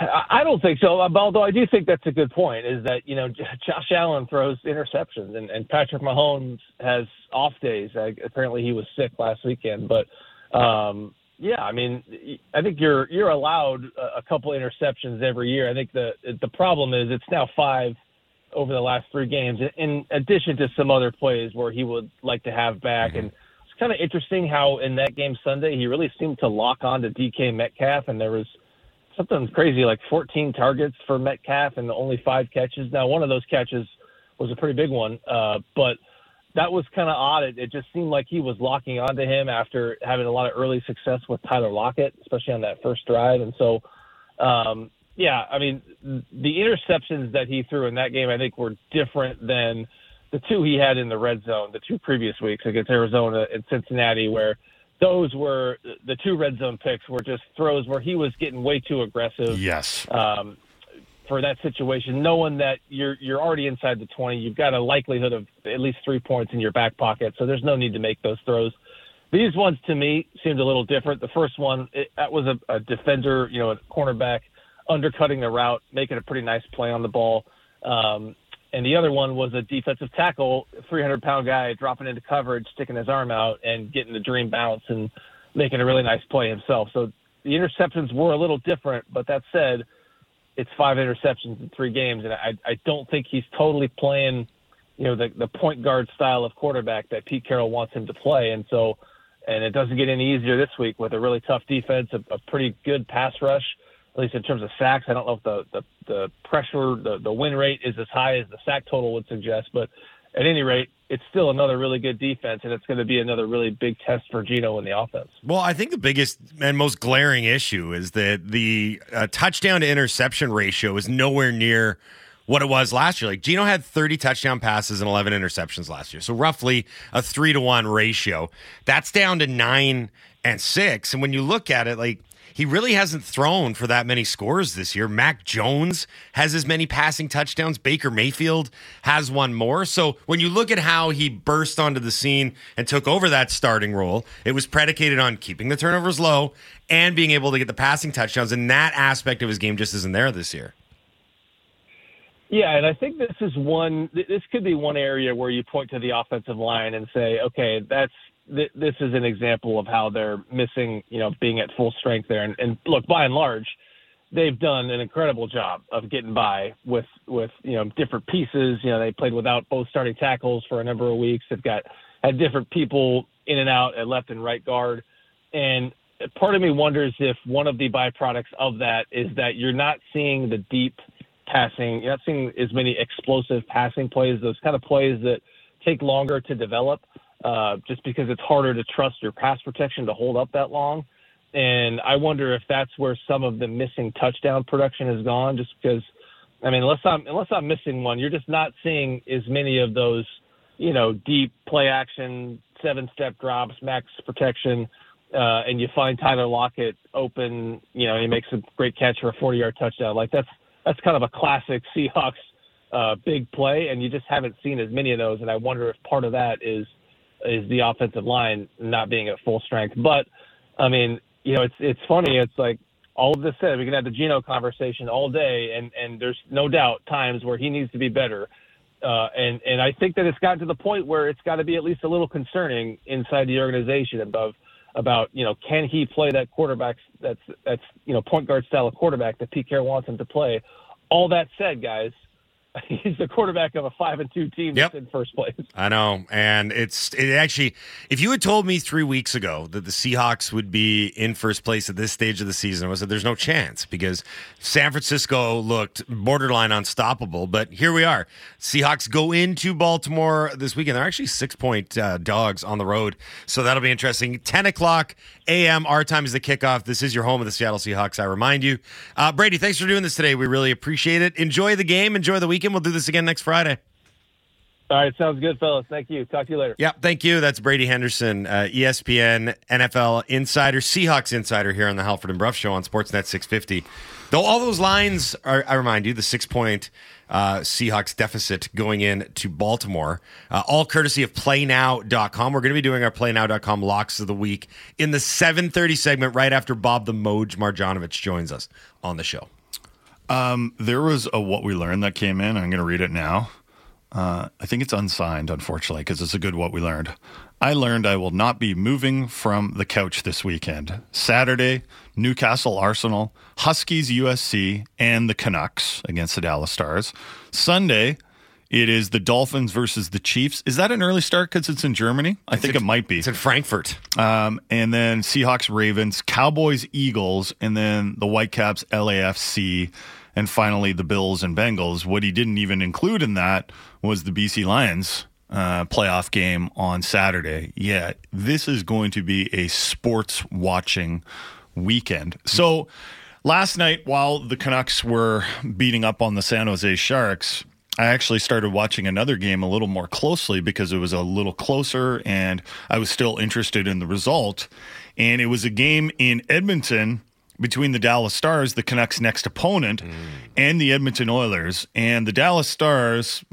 I don't think so. Although I do think that's a good point. Is that you know Josh Allen throws interceptions and, and Patrick Mahomes has off days. I, apparently he was sick last weekend, but um, yeah, I mean I think you're you're allowed a couple interceptions every year. I think the the problem is it's now five over the last three games, in addition to some other plays where he would like to have back. And it's kind of interesting how in that game Sunday he really seemed to lock on to DK Metcalf, and there was something crazy like 14 targets for Metcalf and only five catches. Now, one of those catches was a pretty big one, uh, but that was kind of odd. It, it just seemed like he was locking onto him after having a lot of early success with Tyler Lockett, especially on that first drive. And so, um, yeah, I mean, the interceptions that he threw in that game, I think, were different than the two he had in the red zone the two previous weeks against Arizona and Cincinnati, where those were the two red zone picks were just throws where he was getting way too aggressive. Yes. Um, for that situation, knowing that you're you're already inside the 20, you've got a likelihood of at least three points in your back pocket, so there's no need to make those throws. These ones to me seemed a little different. The first one, it, that was a, a defender, you know, a cornerback undercutting the route, making a pretty nice play on the ball. Um, and the other one was a defensive tackle, 300 pound guy dropping into coverage, sticking his arm out and getting the dream bounce and making a really nice play himself. So the interceptions were a little different, but that said, it's five interceptions in three games, and I, I don't think he's totally playing, you know, the the point guard style of quarterback that Pete Carroll wants him to play, and so, and it doesn't get any easier this week with a really tough defense, a, a pretty good pass rush, at least in terms of sacks. I don't know if the the, the pressure, the the win rate is as high as the sack total would suggest, but at any rate, it's still another really good defense, and it's going to be another really big test for Geno in the offense. Well, I think the biggest and most glaring issue is that the uh, touchdown to interception ratio is nowhere near what it was last year. Like Geno had 30 touchdown passes and 11 interceptions last year, so roughly a three to one ratio. That's down to nine and six, and when you look at it, like he really hasn't thrown for that many scores this year. Mac Jones has as many passing touchdowns. Baker Mayfield has one more. So when you look at how he burst onto the scene and took over that starting role, it was predicated on keeping the turnovers low and being able to get the passing touchdowns. And that aspect of his game just isn't there this year. Yeah, and I think this is one. This could be one area where you point to the offensive line and say, okay, that's th- this is an example of how they're missing, you know, being at full strength there. And, and look, by and large, they've done an incredible job of getting by with with you know different pieces. You know, they played without both starting tackles for a number of weeks. They've got had different people in and out at left and right guard, and part of me wonders if one of the byproducts of that is that you're not seeing the deep passing. You're not seeing as many explosive passing plays. Those kind of plays that take longer to develop uh, just because it's harder to trust your pass protection to hold up that long. And I wonder if that's where some of the missing touchdown production has gone, just because, I mean, unless I'm unless I'm missing one, you're just not seeing as many of those, you know, deep play action, seven step drops, max protection, uh, and you find Tyler Lockett open, you know, he makes a great catch for a 40 yard touchdown. Like that's that's kind of a classic Seahawks uh, big play, and you just haven't seen as many of those. And I wonder if part of that is is the offensive line not being at full strength. But I mean, you know, it's it's funny. It's like all of this said, we can have the Geno conversation all day, and and there's no doubt times where he needs to be better. Uh, and and I think that it's gotten to the point where it's got to be at least a little concerning inside the organization about about you know can he play that quarterback that's that's you know point guard style of quarterback that Pete Carroll wants him to play. All that said, guys, he's the quarterback of a five and two team yep. that's in first place. I know, and it's it actually. If you had told me three weeks ago that the Seahawks would be in first place at this stage of the season, I would say there's no chance because San Francisco looked borderline unstoppable. But here we are. Seahawks go into Baltimore this weekend. They're actually six point uh, dogs on the road, so that'll be interesting. Ten o'clock a.m. Our time is the kickoff. This is your home of the Seattle Seahawks. I remind you, uh, Brady. Thanks for doing this today. We really appreciate it. Enjoy the game. Enjoy the weekend. We'll do this again next Friday. All right, sounds good, fellas. Thank you. Talk to you later. Yeah, thank you. That's Brady Henderson, uh, ESPN NFL insider, Seahawks insider here on the Halford and Brough Show on Sportsnet 650. Though all those lines are, I remind you, the six point uh, Seahawks deficit going in to Baltimore, uh, all courtesy of PlayNow.com. We're going to be doing our PlayNow.com locks of the week in the 7:30 segment right after Bob the Moj Marjanovich joins us on the show. Um, there was a what we learned that came in. I'm going to read it now. Uh, I think it's unsigned, unfortunately, because it's a good what we learned. I learned I will not be moving from the couch this weekend. Saturday, Newcastle Arsenal, Huskies USC, and the Canucks against the Dallas Stars. Sunday, it is the Dolphins versus the Chiefs. Is that an early start because it's in Germany? I it's think in, it might be. It's in Frankfurt. Um, and then Seahawks Ravens, Cowboys Eagles, and then the Whitecaps LAFC and finally the Bills and Bengals. What he didn't even include in that was the BC Lions uh, playoff game on Saturday. Yeah, this is going to be a sports watching weekend. So last night, while the Canucks were beating up on the San Jose Sharks, I actually started watching another game a little more closely because it was a little closer and I was still interested in the result. And it was a game in Edmonton between the Dallas Stars, the Canucks' next opponent, mm. and the Edmonton Oilers. And the Dallas Stars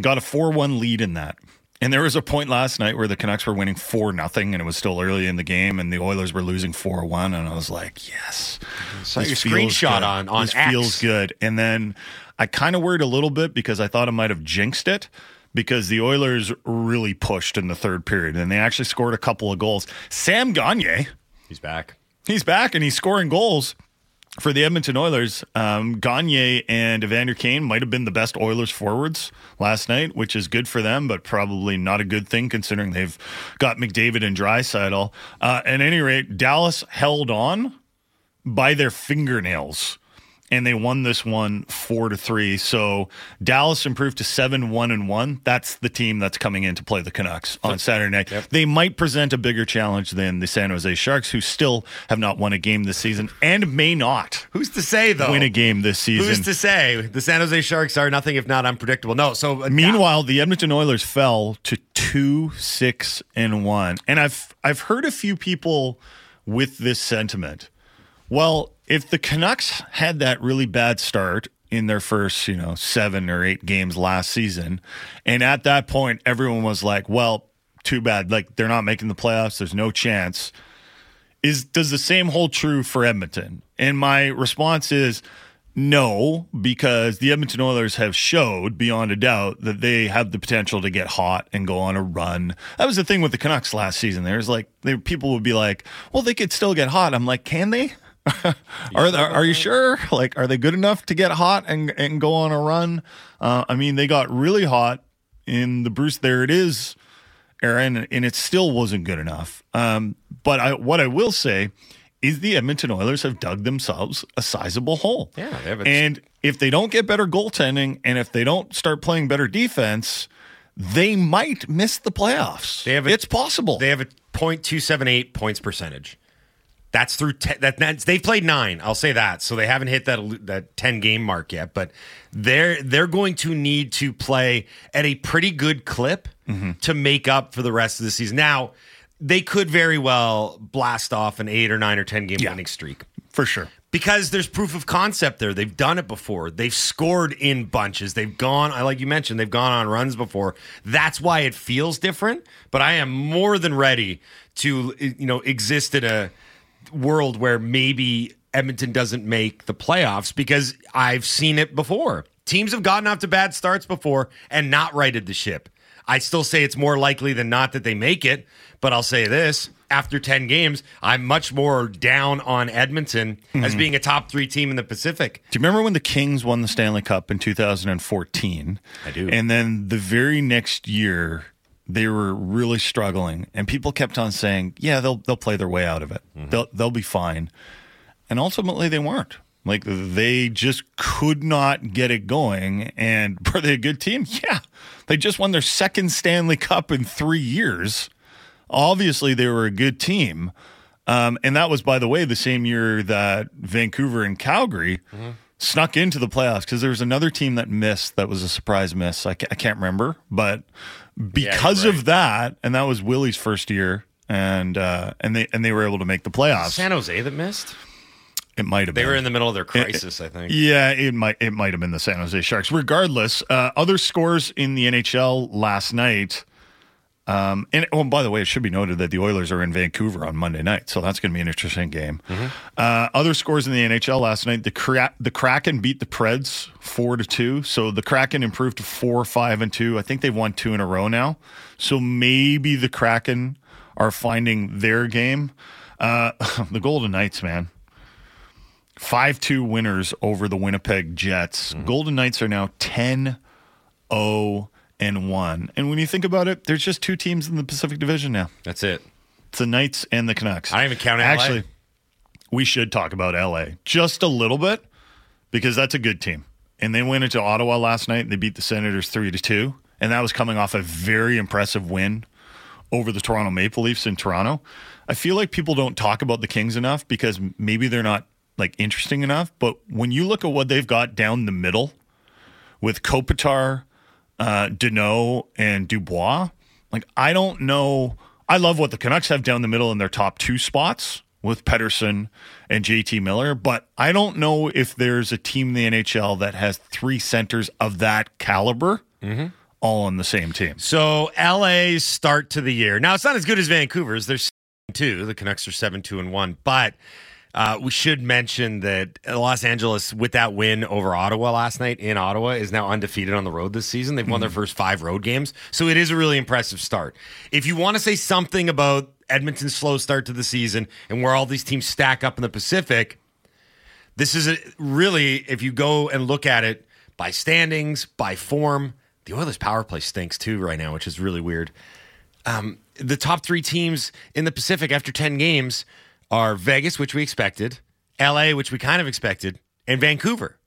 got a 4 1 lead in that. And there was a point last night where the Canucks were winning 4 nothing, and it was still early in the game, and the Oilers were losing 4 1. And I was like, yes. Your this feels screenshot good. on- on This X. feels good. And then I kind of worried a little bit because I thought I might have jinxed it because the Oilers really pushed in the third period, and they actually scored a couple of goals. Sam Gagner. He's back. He's back and he's scoring goals for the Edmonton Oilers. Um, Gagner and Evander Kane might have been the best Oilers forwards last night, which is good for them, but probably not a good thing considering they've got McDavid and Draisaitl. Uh, at any rate, Dallas held on by their fingernails. And they won this one four to three. So Dallas improved to seven one and one. That's the team that's coming in to play the Canucks on Saturday night. They might present a bigger challenge than the San Jose Sharks, who still have not won a game this season and may not. Who's to say though? Win a game this season. Who's to say? The San Jose Sharks are nothing if not unpredictable. No, so uh, Meanwhile, the Edmonton Oilers fell to two, six, and one. And I've I've heard a few people with this sentiment. Well, if the Canucks had that really bad start in their first, you know, seven or eight games last season, and at that point everyone was like, Well, too bad. Like they're not making the playoffs, there's no chance. Is does the same hold true for Edmonton? And my response is no, because the Edmonton Oilers have showed beyond a doubt that they have the potential to get hot and go on a run. That was the thing with the Canucks last season. There's like people would be like, "Well, they could still get hot." I'm like, "Can they? are they, are you sure? Like, are they good enough to get hot and and go on a run?" Uh, I mean, they got really hot in the Bruce. There it is Aaron, and it still wasn't good enough. Um, but I, what I will say is the Edmonton Oilers have dug themselves a sizable hole. Yeah, they have a- and if they don't get better goaltending, and if they don't start playing better defense, they might miss the playoffs. They have a, it's possible. They have a .278 points percentage. That's through te- that. That's, they've played nine. I'll say that. So they haven't hit that that ten game mark yet. But they're they're going to need to play at a pretty good clip Mm-hmm. to make up for the rest of the season. Now they could very well blast off an eight or nine or ten game winning streak for sure. because there's proof of concept there. They've done it before. They've scored in bunches. They've gone, I like you mentioned, they've gone on runs before. That's why it feels different. But I am more than ready to, you know, exist in a world where maybe Edmonton doesn't make the playoffs because I've seen it before. Teams have gotten off to bad starts before and not righted the ship. I still say it's more likely than not that they make it, but I'll say this after 10 games, I'm much more down on Edmonton as Mhm. being a top three team in the Pacific. Do you remember when the Kings won the Stanley Cup in 2014? I do. And then the very next year, they were really struggling, and people kept on saying, "Yeah, they'll they'll play their way out of it. Mm-hmm. They'll they'll be fine." And ultimately, they weren't. Like they just could not get it going. And were they a good team? Yeah, they just won their second Stanley Cup in three years. Obviously, they were a good team. Um, and that was, by the way, the same year that Vancouver and Calgary snuck into the playoffs because there was another team that missed that was a surprise miss. I, ca- I can't remember, but because you're of that, and that was Willie's first year, and uh, and they and they were able to make the playoffs. San Jose that missed? It might have They been. were in the middle of their crisis, I think. Yeah, it might it might have been the San Jose Sharks. Regardless, uh, other scores in the NHL last night. Um, and oh, and by the way, it should be noted that the Oilers are in Vancouver on Monday night, so that's going to be an interesting game. Uh, other scores in the NHL last night: the Kra- the Kraken beat the Preds four to two, so the Kraken improved to four, five, and two. I think they've won two in a row now, so maybe the Kraken are finding their game. Uh, the Golden Knights, man, 5 2 winners over the Winnipeg Jets. Golden Knights are now 10 0 and 1. And when you think about it, there's just two teams in the Pacific Division now. That's it. It's the Knights and the Canucks. I don't even count LA. Actually, we should talk about LA just a little bit because that's a good team. And they went into Ottawa last night and they beat the Senators 3 to 2. and that was coming off a very impressive win over the Toronto Maple Leafs in Toronto. I feel like people don't talk about the Kings enough because maybe they're not like interesting enough. But when you look at what they've got down the middle with Kopitar, uh, Danault, and Dubois, like I don't know. I love what the Canucks have down the middle in their top two spots with Pettersson and JT Miller, but I don't know if there's a team in the NHL that has three centers of that caliber all on the same team. So LA's start to the year. Now it's not as good as Vancouver's. They're two. The Canucks are seven two and one. But uh, we should mention that Los Angeles, with that win over Ottawa last night in Ottawa, is now undefeated on the road this season. They've won their first five road games, so it is a really impressive start. If you want to say something about Edmonton's slow start to the season and where all these teams stack up in the Pacific, this is a, really, if you go and look at it by standings, by form, the Oilers' power play stinks too right now, which is really weird. Um, the top three teams in the Pacific after 10 games are Vegas, which we expected, LA, which we kind of expected, and Vancouver.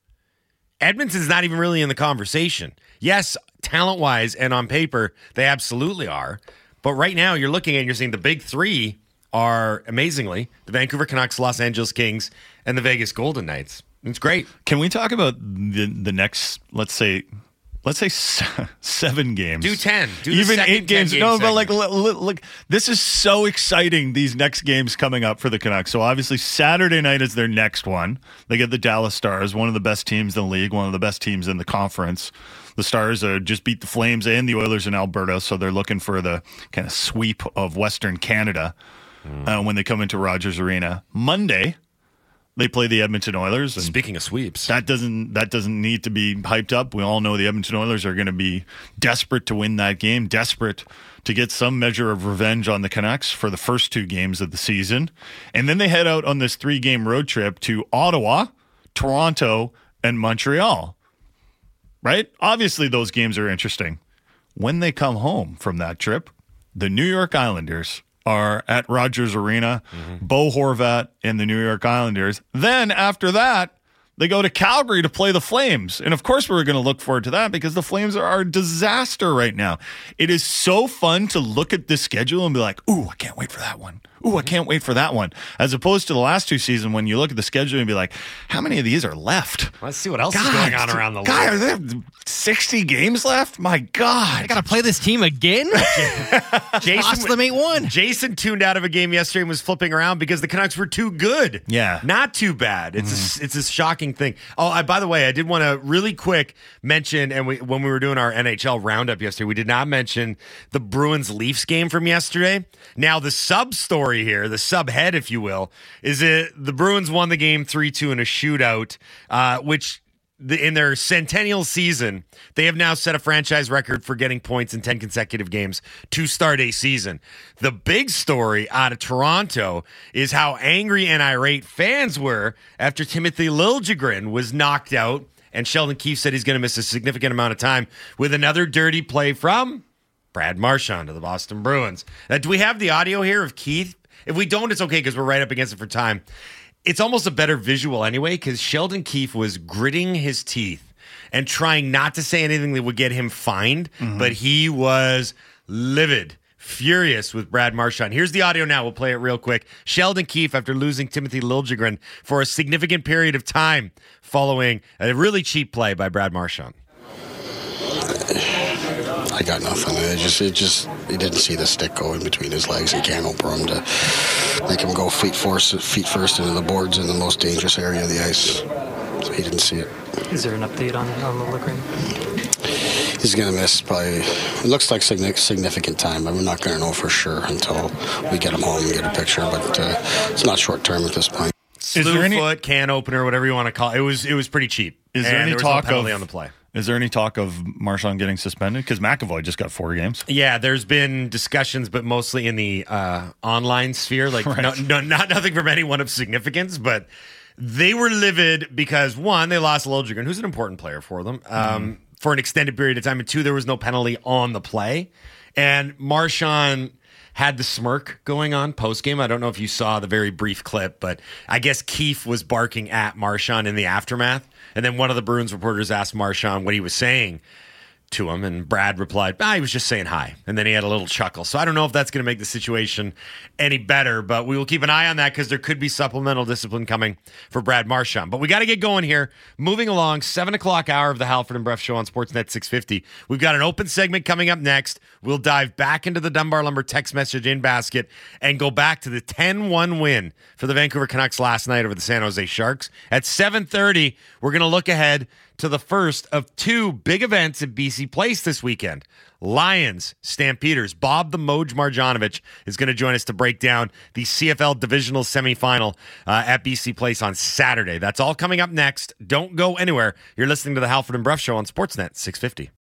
Edmonton's not even really in the conversation. Yes, talent wise and on paper, they absolutely are. But right now, you're looking and you're seeing the big three are amazingly the Vancouver Canucks, Los Angeles Kings, and the Vegas Golden Knights. It's great. Can we talk about the the next, let's say, let's say seven games? Do 10. Do even second eight games. 10 no, but like, look, look, look, this is so exciting. These next games coming up for the Canucks. So obviously Saturday night is their next one. They get the Dallas Stars, one of the best teams in the league, one of the best teams in the conference. The Stars uh, just beat the Flames and the Oilers in Alberta, so they're looking for the kind of sweep of Western Canada uh, when they come into Rogers Arena. Monday, they play the Edmonton Oilers. And Speaking of sweeps, that doesn't that doesn't need to be hyped up. We all know the Edmonton Oilers are going to be desperate to win that game, desperate to get some measure of revenge on the Canucks for the first two games of the season. And then they head out on this three-game road trip to Ottawa, Toronto, and Montreal. Right? Obviously those games are interesting. When they come home from that trip, the New York Islanders are at Rogers Arena, mm-hmm. Bo Horvat and the New York Islanders. Then after that, they go to Calgary to play the Flames. And of course, we're going to look forward to that because the Flames are a disaster right now. It is so fun to look at this schedule and be like, ooh, I can't wait for that one. Ooh, I can't wait for that one. As opposed to the last two seasons when you look at the schedule and be like, how many of these are left? Let's see what else God, is going on around the God, league. are there 60 games left? My God. I got to play this team again? Jason Lost them 8-1. Jason tuned out of a game yesterday and was flipping around because the Canucks were too good. Yeah. not too bad. It's a, mm-hmm. it's a shocking thing. Oh, I, by the way, I did want to really quick mention, and we, when we were doing our NHL roundup yesterday, we did not mention the Bruins Leafs game from yesterday. Now, the sub story here, the sub head, if you will, is it the Bruins won the game three two in a shootout, uh, which the, in their centennial season, they have now set a franchise record for getting points in 10 consecutive games to start a season. The big story out of Toronto is how angry and irate fans were after Timothy Liljegren was knocked out. And Sheldon Keefe said he's going to miss a significant amount of time with another dirty play from Brad Marchand of the Boston Bruins. Uh, do we have the audio here of Keefe? If we don't, it's okay because we're right up against it for time. It's almost a better visual anyway because Sheldon Keefe was gritting his teeth and trying not to say anything that would get him fined, mm-hmm. but he was livid. Furious with Brad Marchand. Here's the audio now. We'll play it real quick. Sheldon Keefe, after losing Timothy Liljegren for a significant period of time following a really cheap play by Brad Marchand. I got nothing. It just, it just, he didn't see the stick go in between his legs. He can't open him to make him go feet first, feet first into the boards in the most dangerous area of the ice. So he didn't see it. Is there an update on on the Liljegren? He's going to miss by, it looks like significant time, but we're not going to know for sure until we get him home and get a picture. But uh, it's not short term at this point. Slew there any- foot, can opener, whatever you want to call it. It was it was pretty cheap. Is there And any was talk no penalty of on the play? Is there any talk of Marchand getting suspended? Because McAvoy just got four games. Yeah, there's been discussions, but mostly in the uh, online sphere. Like, Right. no, no, not nothing from anyone of significance, but they were livid because one, they lost Liljegren, who's an important player for them, um, for an extended period of time, and two, there was no penalty on the play, and Marchand had the smirk going on post game. I don't know if you saw the very brief clip, but I guess Keefe was barking at Marchand in the aftermath, and then one of the Bruins reporters asked Marchand what he was saying to him, and Brad replied, ah, he was just saying hi. And then he had a little chuckle. So I don't know if that's going to make the situation any better, but we will keep an eye on that because there could be supplemental discipline coming for Brad Marchand. But we got to get going here. Moving along, 7 o'clock hour of the Halford and Brough Show on Sportsnet 650. We've got an open segment coming up next. We'll dive back into the Dunbar Lumber text message in basket and go back to the 10-1 win for the Vancouver Canucks last night over the San Jose Sharks. At 7.30, we're going to look ahead to the first of two big events at BC Place this weekend. Lions, Stampeders. Bob the Moj Marjanovich is going to join us to break down the CFL divisional semifinal uh, at BC Place on Saturday. That's all coming up next. Don't go anywhere. You're listening to the Halford and Brough Show on Sportsnet 650.